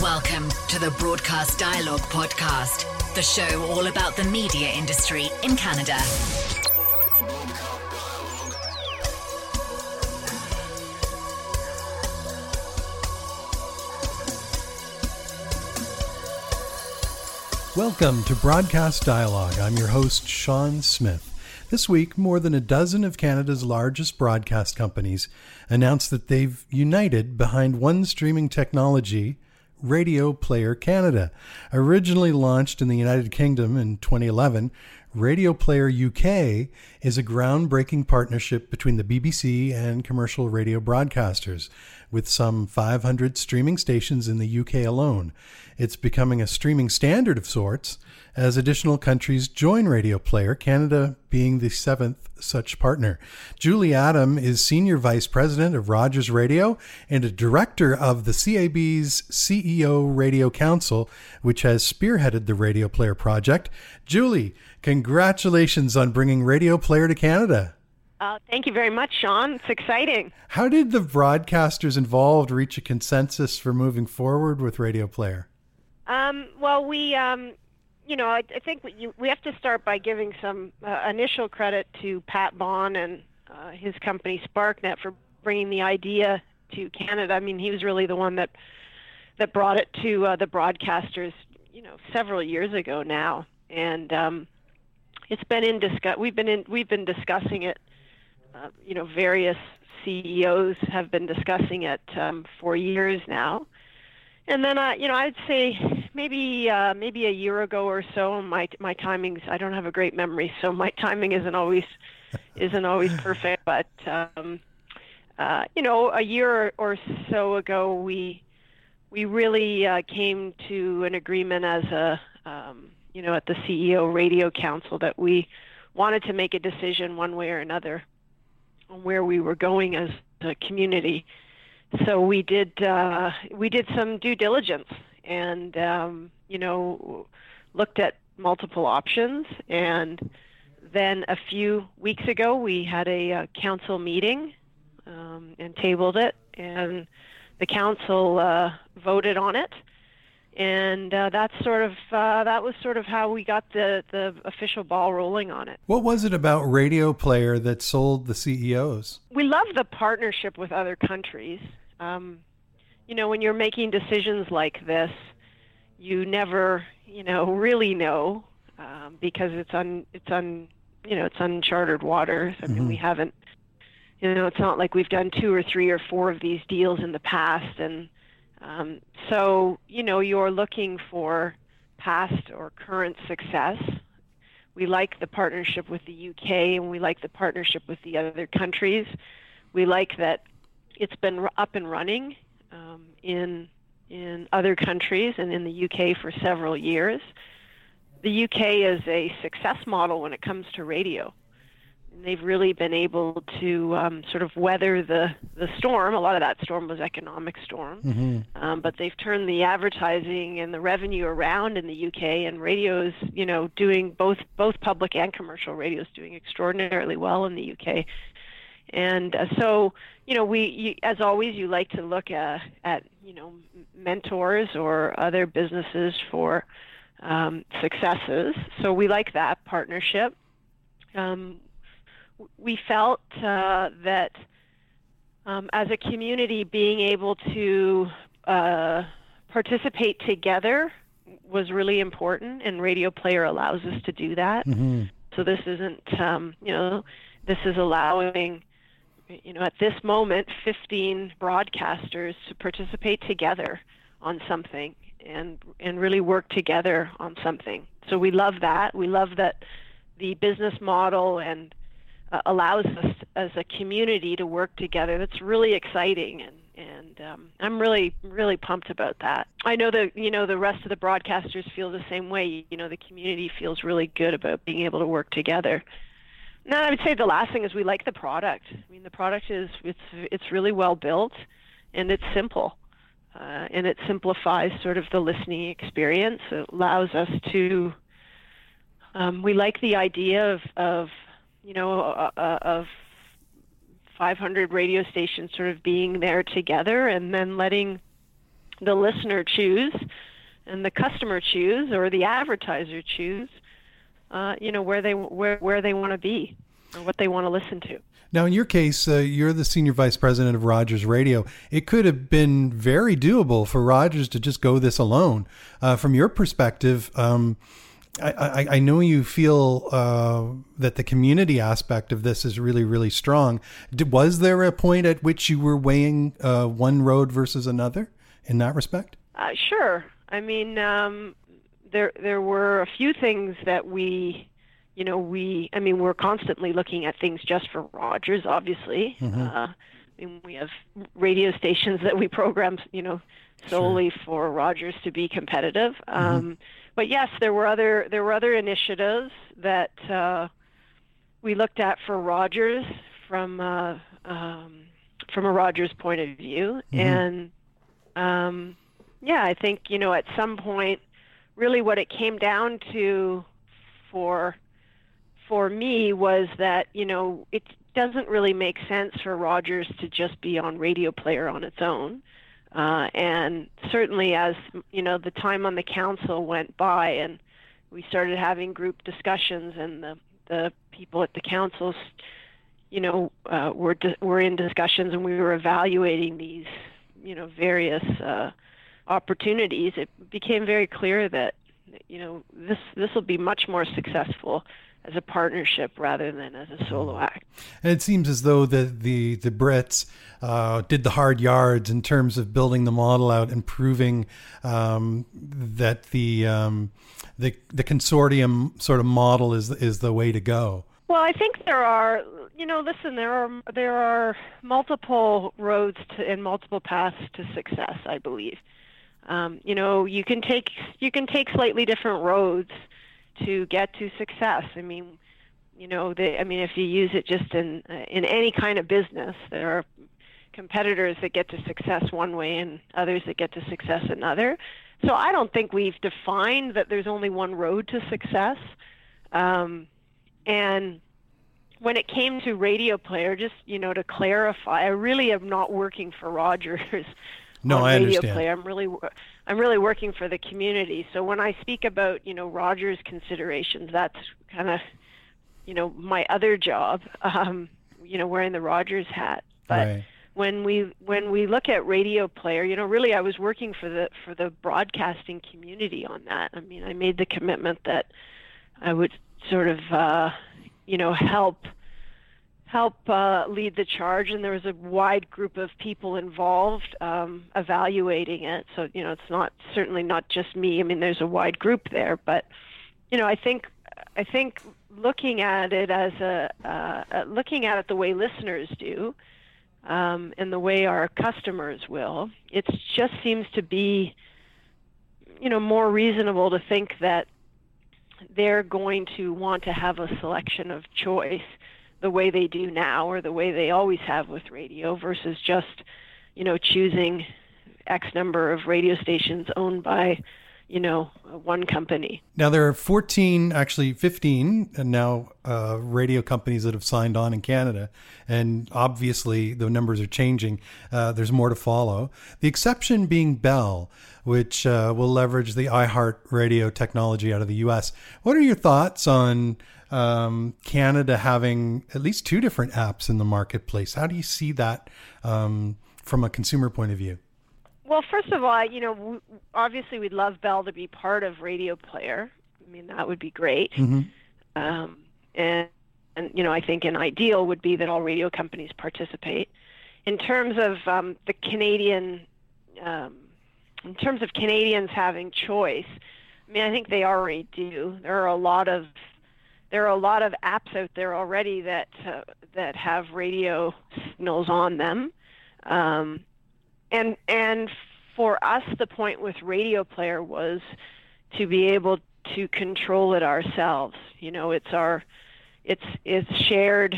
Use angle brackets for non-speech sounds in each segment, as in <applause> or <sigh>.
Welcome to the Broadcast Dialogue Podcast, the show all about the media industry in Canada. Welcome to Broadcast Dialogue. I'm your host, Sean Smith. This week, more than a dozen of Canada's largest broadcast companies announced that they've united behind one streaming technology Radio Player Canada. Originally launched in the United Kingdom in 2011, Radio Player UK is a groundbreaking partnership between the BBC and commercial radio broadcasters, with some 500 streaming stations in the UK alone. It's becoming a streaming standard of sorts as additional countries join Radio Player, Canada being the seventh such partner. Julie Adam is Senior Vice President of Rogers Radio and a director of the CAB's CEO Radio Council, which has spearheaded the Radio Player project. Julie, congratulations on bringing Radio Player to Canada. Uh, thank you very much, Sean. It's exciting. How did the broadcasters involved reach a consensus for moving forward with Radio Player? Um, well, we um, you know, I, I think we, we have to start by giving some uh, initial credit to Pat Bond and uh, his company SparkNet for bringing the idea to Canada. I mean, he was really the one that that brought it to uh, the broadcasters, you know, several years ago now, and um, it's been in discuss. We've been in. We've been discussing it. Uh, you know, various CEOs have been discussing it um, for years now, and then, uh, you know, I'd say maybe uh, maybe a year ago or so. My my timings. I don't have a great memory, so my <laughs> timing isn't always isn't always perfect. But um, uh, you know, a year or so ago, we we really uh, came to an agreement as a um, you know at the CEO Radio Council that we wanted to make a decision one way or another on where we were going as a community. So we did uh, we did some due diligence and um, you know looked at multiple options. And then a few weeks ago we had a, a uh, council meeting um, and tabled it. And the council uh, voted on it and uh, that's sort of uh, that was sort of how we got the the official ball rolling on it. What was it about Radio Player that sold the CEOs? We love the partnership with other countries. Um, you know, when you're making decisions like this, you never, you know, really know um, because it's un it's un you know it's uncharted waters. I mean, mm-hmm. we haven't. You know, it's not like we've done two or three or four of these deals in the past, and um, so, you know, you're looking for past or current success. We like the partnership with the UK and we like the partnership with the other countries. We like that it's been up and running um, in in other countries and in the UK for several years. The UK is a success model when it comes to radio they've really been able to um, sort of weather the, the storm. A lot of that storm was economic storm, mm-hmm. um, but they've turned the advertising and the revenue around in the UK. And radios, you know, doing both both public and commercial radios doing extraordinarily well in the UK. And uh, so, you know, we you, as always, you like to look at, at you know mentors or other businesses for um, successes. So we like that partnership. Um, we felt uh, that um, as a community, being able to uh, participate together was really important, and Radio Player allows us to do that. Mm-hmm. So this isn't, um, you know, this is allowing, you know, at this moment, 15 broadcasters to participate together on something and and really work together on something. So we love that. We love that the business model and uh, allows us as a community to work together. That's really exciting, and and um, I'm really really pumped about that. I know that you know the rest of the broadcasters feel the same way. You know, the community feels really good about being able to work together. Now, I would say the last thing is we like the product. I mean, the product is it's it's really well built, and it's simple. Uh, and it simplifies sort of the listening experience. It allows us to. Um, we like the idea of, of you know, of 500 radio stations sort of being there together and then letting the listener choose and the customer choose or the advertiser choose uh, you know where they where, where they want to be or what they want to listen to now, in your case, uh, you're the senior vice president of Rogers Radio. It could have been very doable for Rogers to just go this alone. Uh, from your perspective, um, I, I, I, know you feel uh, that the community aspect of this is really, really strong. Did, was there a point at which you were weighing uh, one road versus another in that respect? Uh, sure. I mean, um, there there were a few things that we you know, we, I mean, we're constantly looking at things just for Rogers, obviously. Mm-hmm. Uh, I mean, we have radio stations that we program, you know, solely sure. for Rogers to be competitive. Mm-hmm. But yes, there were other there were other initiatives that uh, we looked at for Rogers from uh, um, from a Rogers point of view, mm-hmm. and um, yeah, I think you know at some point, really what it came down to for for me was that you know it doesn't really make sense for Rogers to just be on Radio Player on its own. Uh, and certainly, as you know, the time on the council went by, and we started having group discussions, and the the people at the councils, you know, uh, were di- were in discussions, and we were evaluating these, you know, various uh, opportunities. It became very clear that, you know, this this will be much more successful as a partnership rather than as a solo act. And it seems as though the the the Brits uh, did the hard yards in terms of building the model out and proving um, that the um, the the consortium sort of model is is the way to go. Well, I think there are, you know, listen, there are there are multiple roads to and multiple paths to success. I believe. Um, you know, you can take you can take slightly different roads to get to success. I mean, you know, they, I mean, if you use it just in in any kind of business, there are competitors that get to success one way and others that get to success another. So I don't think we've defined that there's only one road to success. Um, and when it came to radio player, just you know, to clarify, I really am not working for Rogers. No, I radio understand. Player. I'm really I'm really working for the community. So when I speak about, you know, Rogers considerations, that's kind of, you know, my other job, <laughs> um, you know, wearing the Rogers hat. But right. when we when we look at radio player, you know, really I was working for the for the broadcasting community on that. I mean, I made the commitment that I would sort of uh, you know, help help uh, lead the charge, and there was a wide group of people involved um, evaluating it. So you know, it's not certainly not just me. I mean, there's a wide group there, but you know, I think I think looking at it as a uh, looking at it the way listeners do. Um, and the way our customers will, it just seems to be, you know, more reasonable to think that they're going to want to have a selection of choice the way they do now or the way they always have with radio versus just, you know, choosing X number of radio stations owned by, you know, one company. Now there are 14, actually 15 and now uh, radio companies that have signed on in Canada, and obviously the numbers are changing. Uh, there's more to follow. The exception being Bell, which uh, will leverage the iHeart radio technology out of the U.S. What are your thoughts on? Um, Canada having at least two different apps in the marketplace. How do you see that um, from a consumer point of view? Well, first of all, you know, obviously we'd love Bell to be part of Radio Player. I mean, that would be great. Mm-hmm. Um, and, and, you know, I think an ideal would be that all radio companies participate. In terms of um, the Canadian, um, in terms of Canadians having choice, I mean, I think they already do. There are a lot of there are a lot of apps out there already that uh, that have radio signals on them, um, and and for us, the point with Radio Player was to be able to control it ourselves. You know, it's our it's it's shared,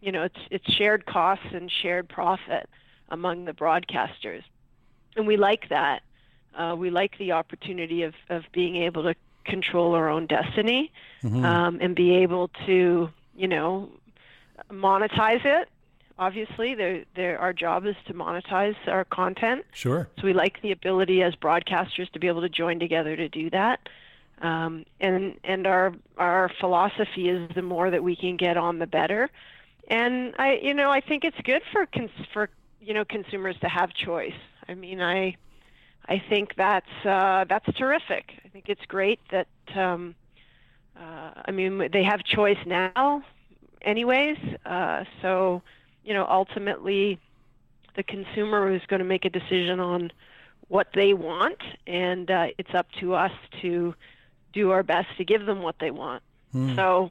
you know, it's it's shared costs and shared profit among the broadcasters, and we like that. Uh, we like the opportunity of of being able to control our own destiny mm-hmm. um, and be able to, you know, monetize it obviously. They're, they're, our job is to monetize our content. Sure. So we like the ability as broadcasters to be able to join together to do that. Um, and and our our philosophy is the more that we can get on, the better. And I, you know, I think it's good for cons- for you know consumers to have choice. I mean, I I think that's uh, that's terrific. I think it's great that um, uh, I mean they have choice now, anyways. Uh, so you know, ultimately, the consumer is going to make a decision on what they want, and uh, it's up to us to do our best to give them what they want. Mm. So,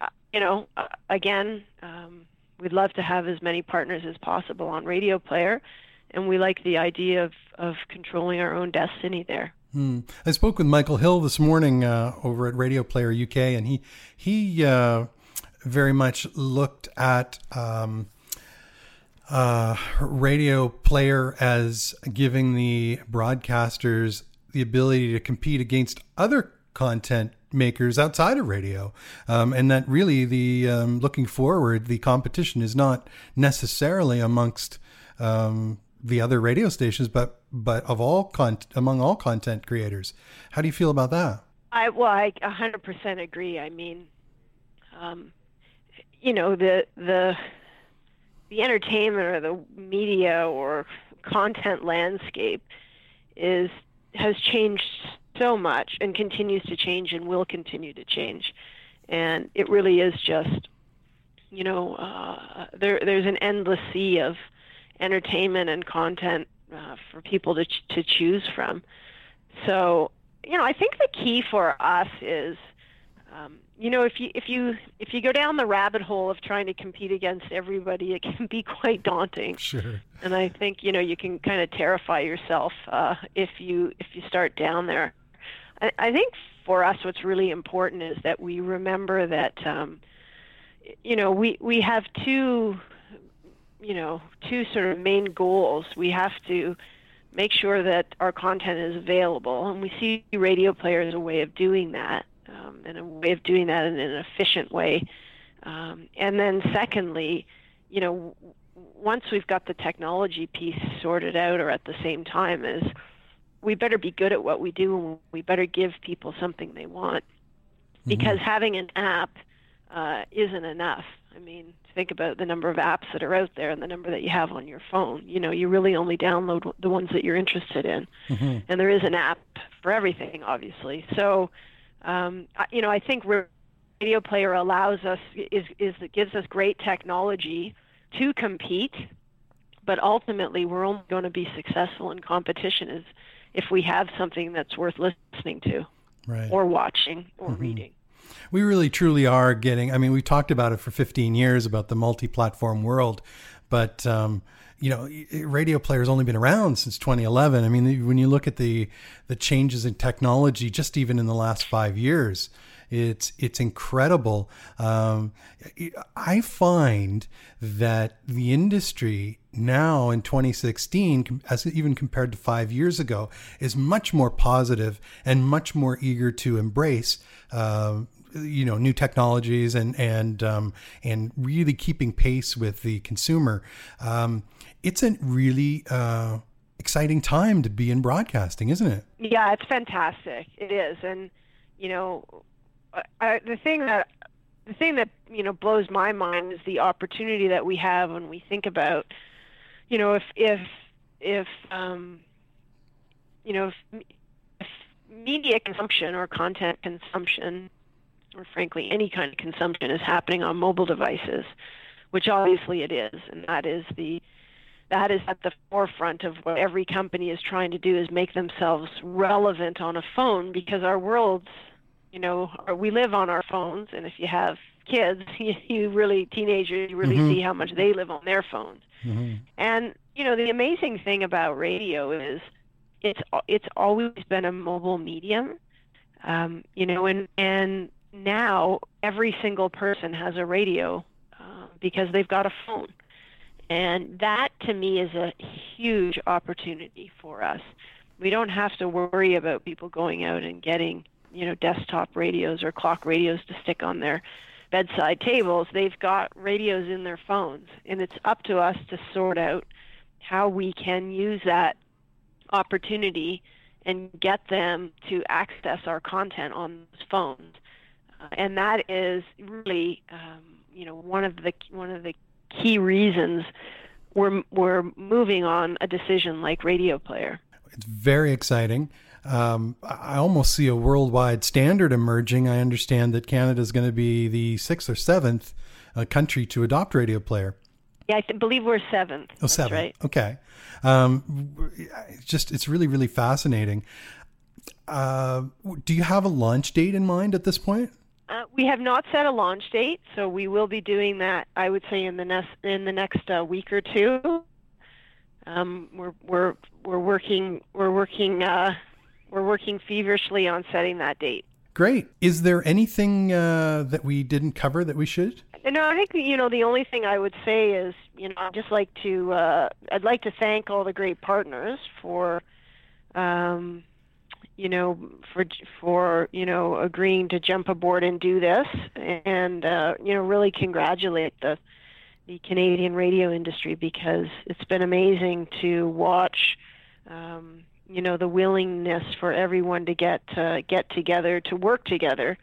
uh, you know, uh, again, um, we'd love to have as many partners as possible on Radio Player, and we like the idea of, of controlling our own destiny there. Hmm. I spoke with Michael Hill this morning uh, over at Radio Player UK, and he he uh, very much looked at um, uh, Radio Player as giving the broadcasters the ability to compete against other content makers outside of radio, um, and that really the um, looking forward, the competition is not necessarily amongst um, the other radio stations, but but of all con- among all content creators. How do you feel about that? I well, I 100% agree. I mean, um, you know, the the the entertainment or the media or content landscape is has changed so much and continues to change and will continue to change. And it really is just, you know, uh, there there's an endless sea of entertainment and content uh, for people to ch- to choose from. So, you know, I think the key for us is um, you know, if you if you if you go down the rabbit hole of trying to compete against everybody, it can <laughs> be quite daunting. Sure. And I think you know you can kind of terrify yourself uh, if you if you start down there. I, I think for us, what's really important is that we remember that um, you know we we have two you know two sort of main goals. We have to make sure that our content is available, and we see radio player as a way of doing that um, and a way of doing that in an efficient way. Um, and then, secondly, you know, once we've got the technology piece sorted out, or at the same time, is we better be good at what we do, and we better give people something they want. Mm-hmm. Because having an app uh, isn't enough. I mean, think about the number of apps that are out there and the number that you have on your phone. You know, you really only download the ones that you're interested in, mm-hmm. and there is an app for everything, obviously. So um, you know, I think Radio Player allows us is is it gives us great technology to compete, but ultimately we're only going to be successful in competition is if we have something that's worth listening to, right. or watching, or mm-hmm. reading. We really truly are getting. I mean, we talked about it for 15 years about the multi-platform world, but um, you know, radio player's only been around since 2011. I mean, when you look at the the changes in technology, just even in the last five years, it's it's incredible. Um, I find that the industry now in 2016, as even compared to five years ago, is much more positive and much more eager to embrace uh, you know new technologies and and um, and really keeping pace with the consumer. Um, it's a really uh, exciting time to be in broadcasting, isn't it? Yeah, it's fantastic. It is, and you know, I, the thing that the thing that you know blows my mind is the opportunity that we have when we think about, you know, if if if um, you know if, if media consumption or content consumption, or frankly any kind of consumption is happening on mobile devices, which obviously it is, and that is the that is at the forefront of what every company is trying to do is make themselves relevant on a phone because our worlds you know we live on our phones and if you have kids <laughs> you, you really teenagers you really mm-hmm. see how much they live on their phones mm-hmm. and you know the amazing thing about radio is it's it's always been a mobile medium um, you know and and now every single person has a radio uh, because they've got a phone and that to me is a huge opportunity for us. We don't have to worry about people going out and getting, you know, desktop radios or clock radios to stick on their bedside tables, they've got radios in their phones, and it's up to us to sort out how we can use that opportunity and get them to access our content on those phones. Uh, and that is really, um, you know, one of the one of the key reasons we're we're moving on a decision like Radio Player. It's very exciting. Um, I almost see a worldwide standard emerging. I understand that Canada is going to be the sixth or seventh uh, country to adopt Radio Player. Yeah, I th- believe we're seventh. Oh, seventh. Right. Okay. Um, just it's really really fascinating. Uh, do you have a launch date in mind at this point? We have not set a launch date, so we will be doing that. I would say in the next in the next uh, week or two. Um, we're we're we're working we're working uh, we're working feverishly on setting that date. Great. Is there anything uh, that we didn't cover that we should? No, I think you know the only thing I would say is you know I'd just like to uh, I'd like to thank all the great partners for um, you know for for you know agreeing to jump aboard and do this and uh, you know really congratulate the the Canadian radio industry because it's been amazing to watch um, you know the willingness for everyone to get uh, get together to work together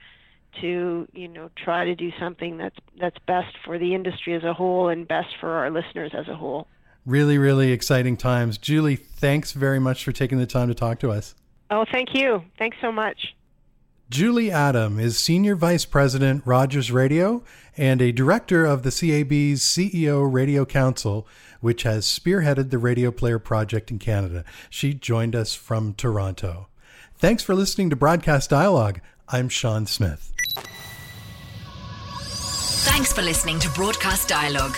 to you know try to do something that's that's best for the industry as a whole and best for our listeners as a whole. Really, really exciting times. Julie, thanks very much for taking the time to talk to us. Oh, thank you. Thanks so much. Julie Adam is Senior Vice President, Rogers Radio, and a director of the CAB's CEO Radio Council, which has spearheaded the Radio Player project in Canada. She joined us from Toronto. Thanks for listening to Broadcast Dialogue. I'm Sean Smith. Thanks for listening to Broadcast Dialogue.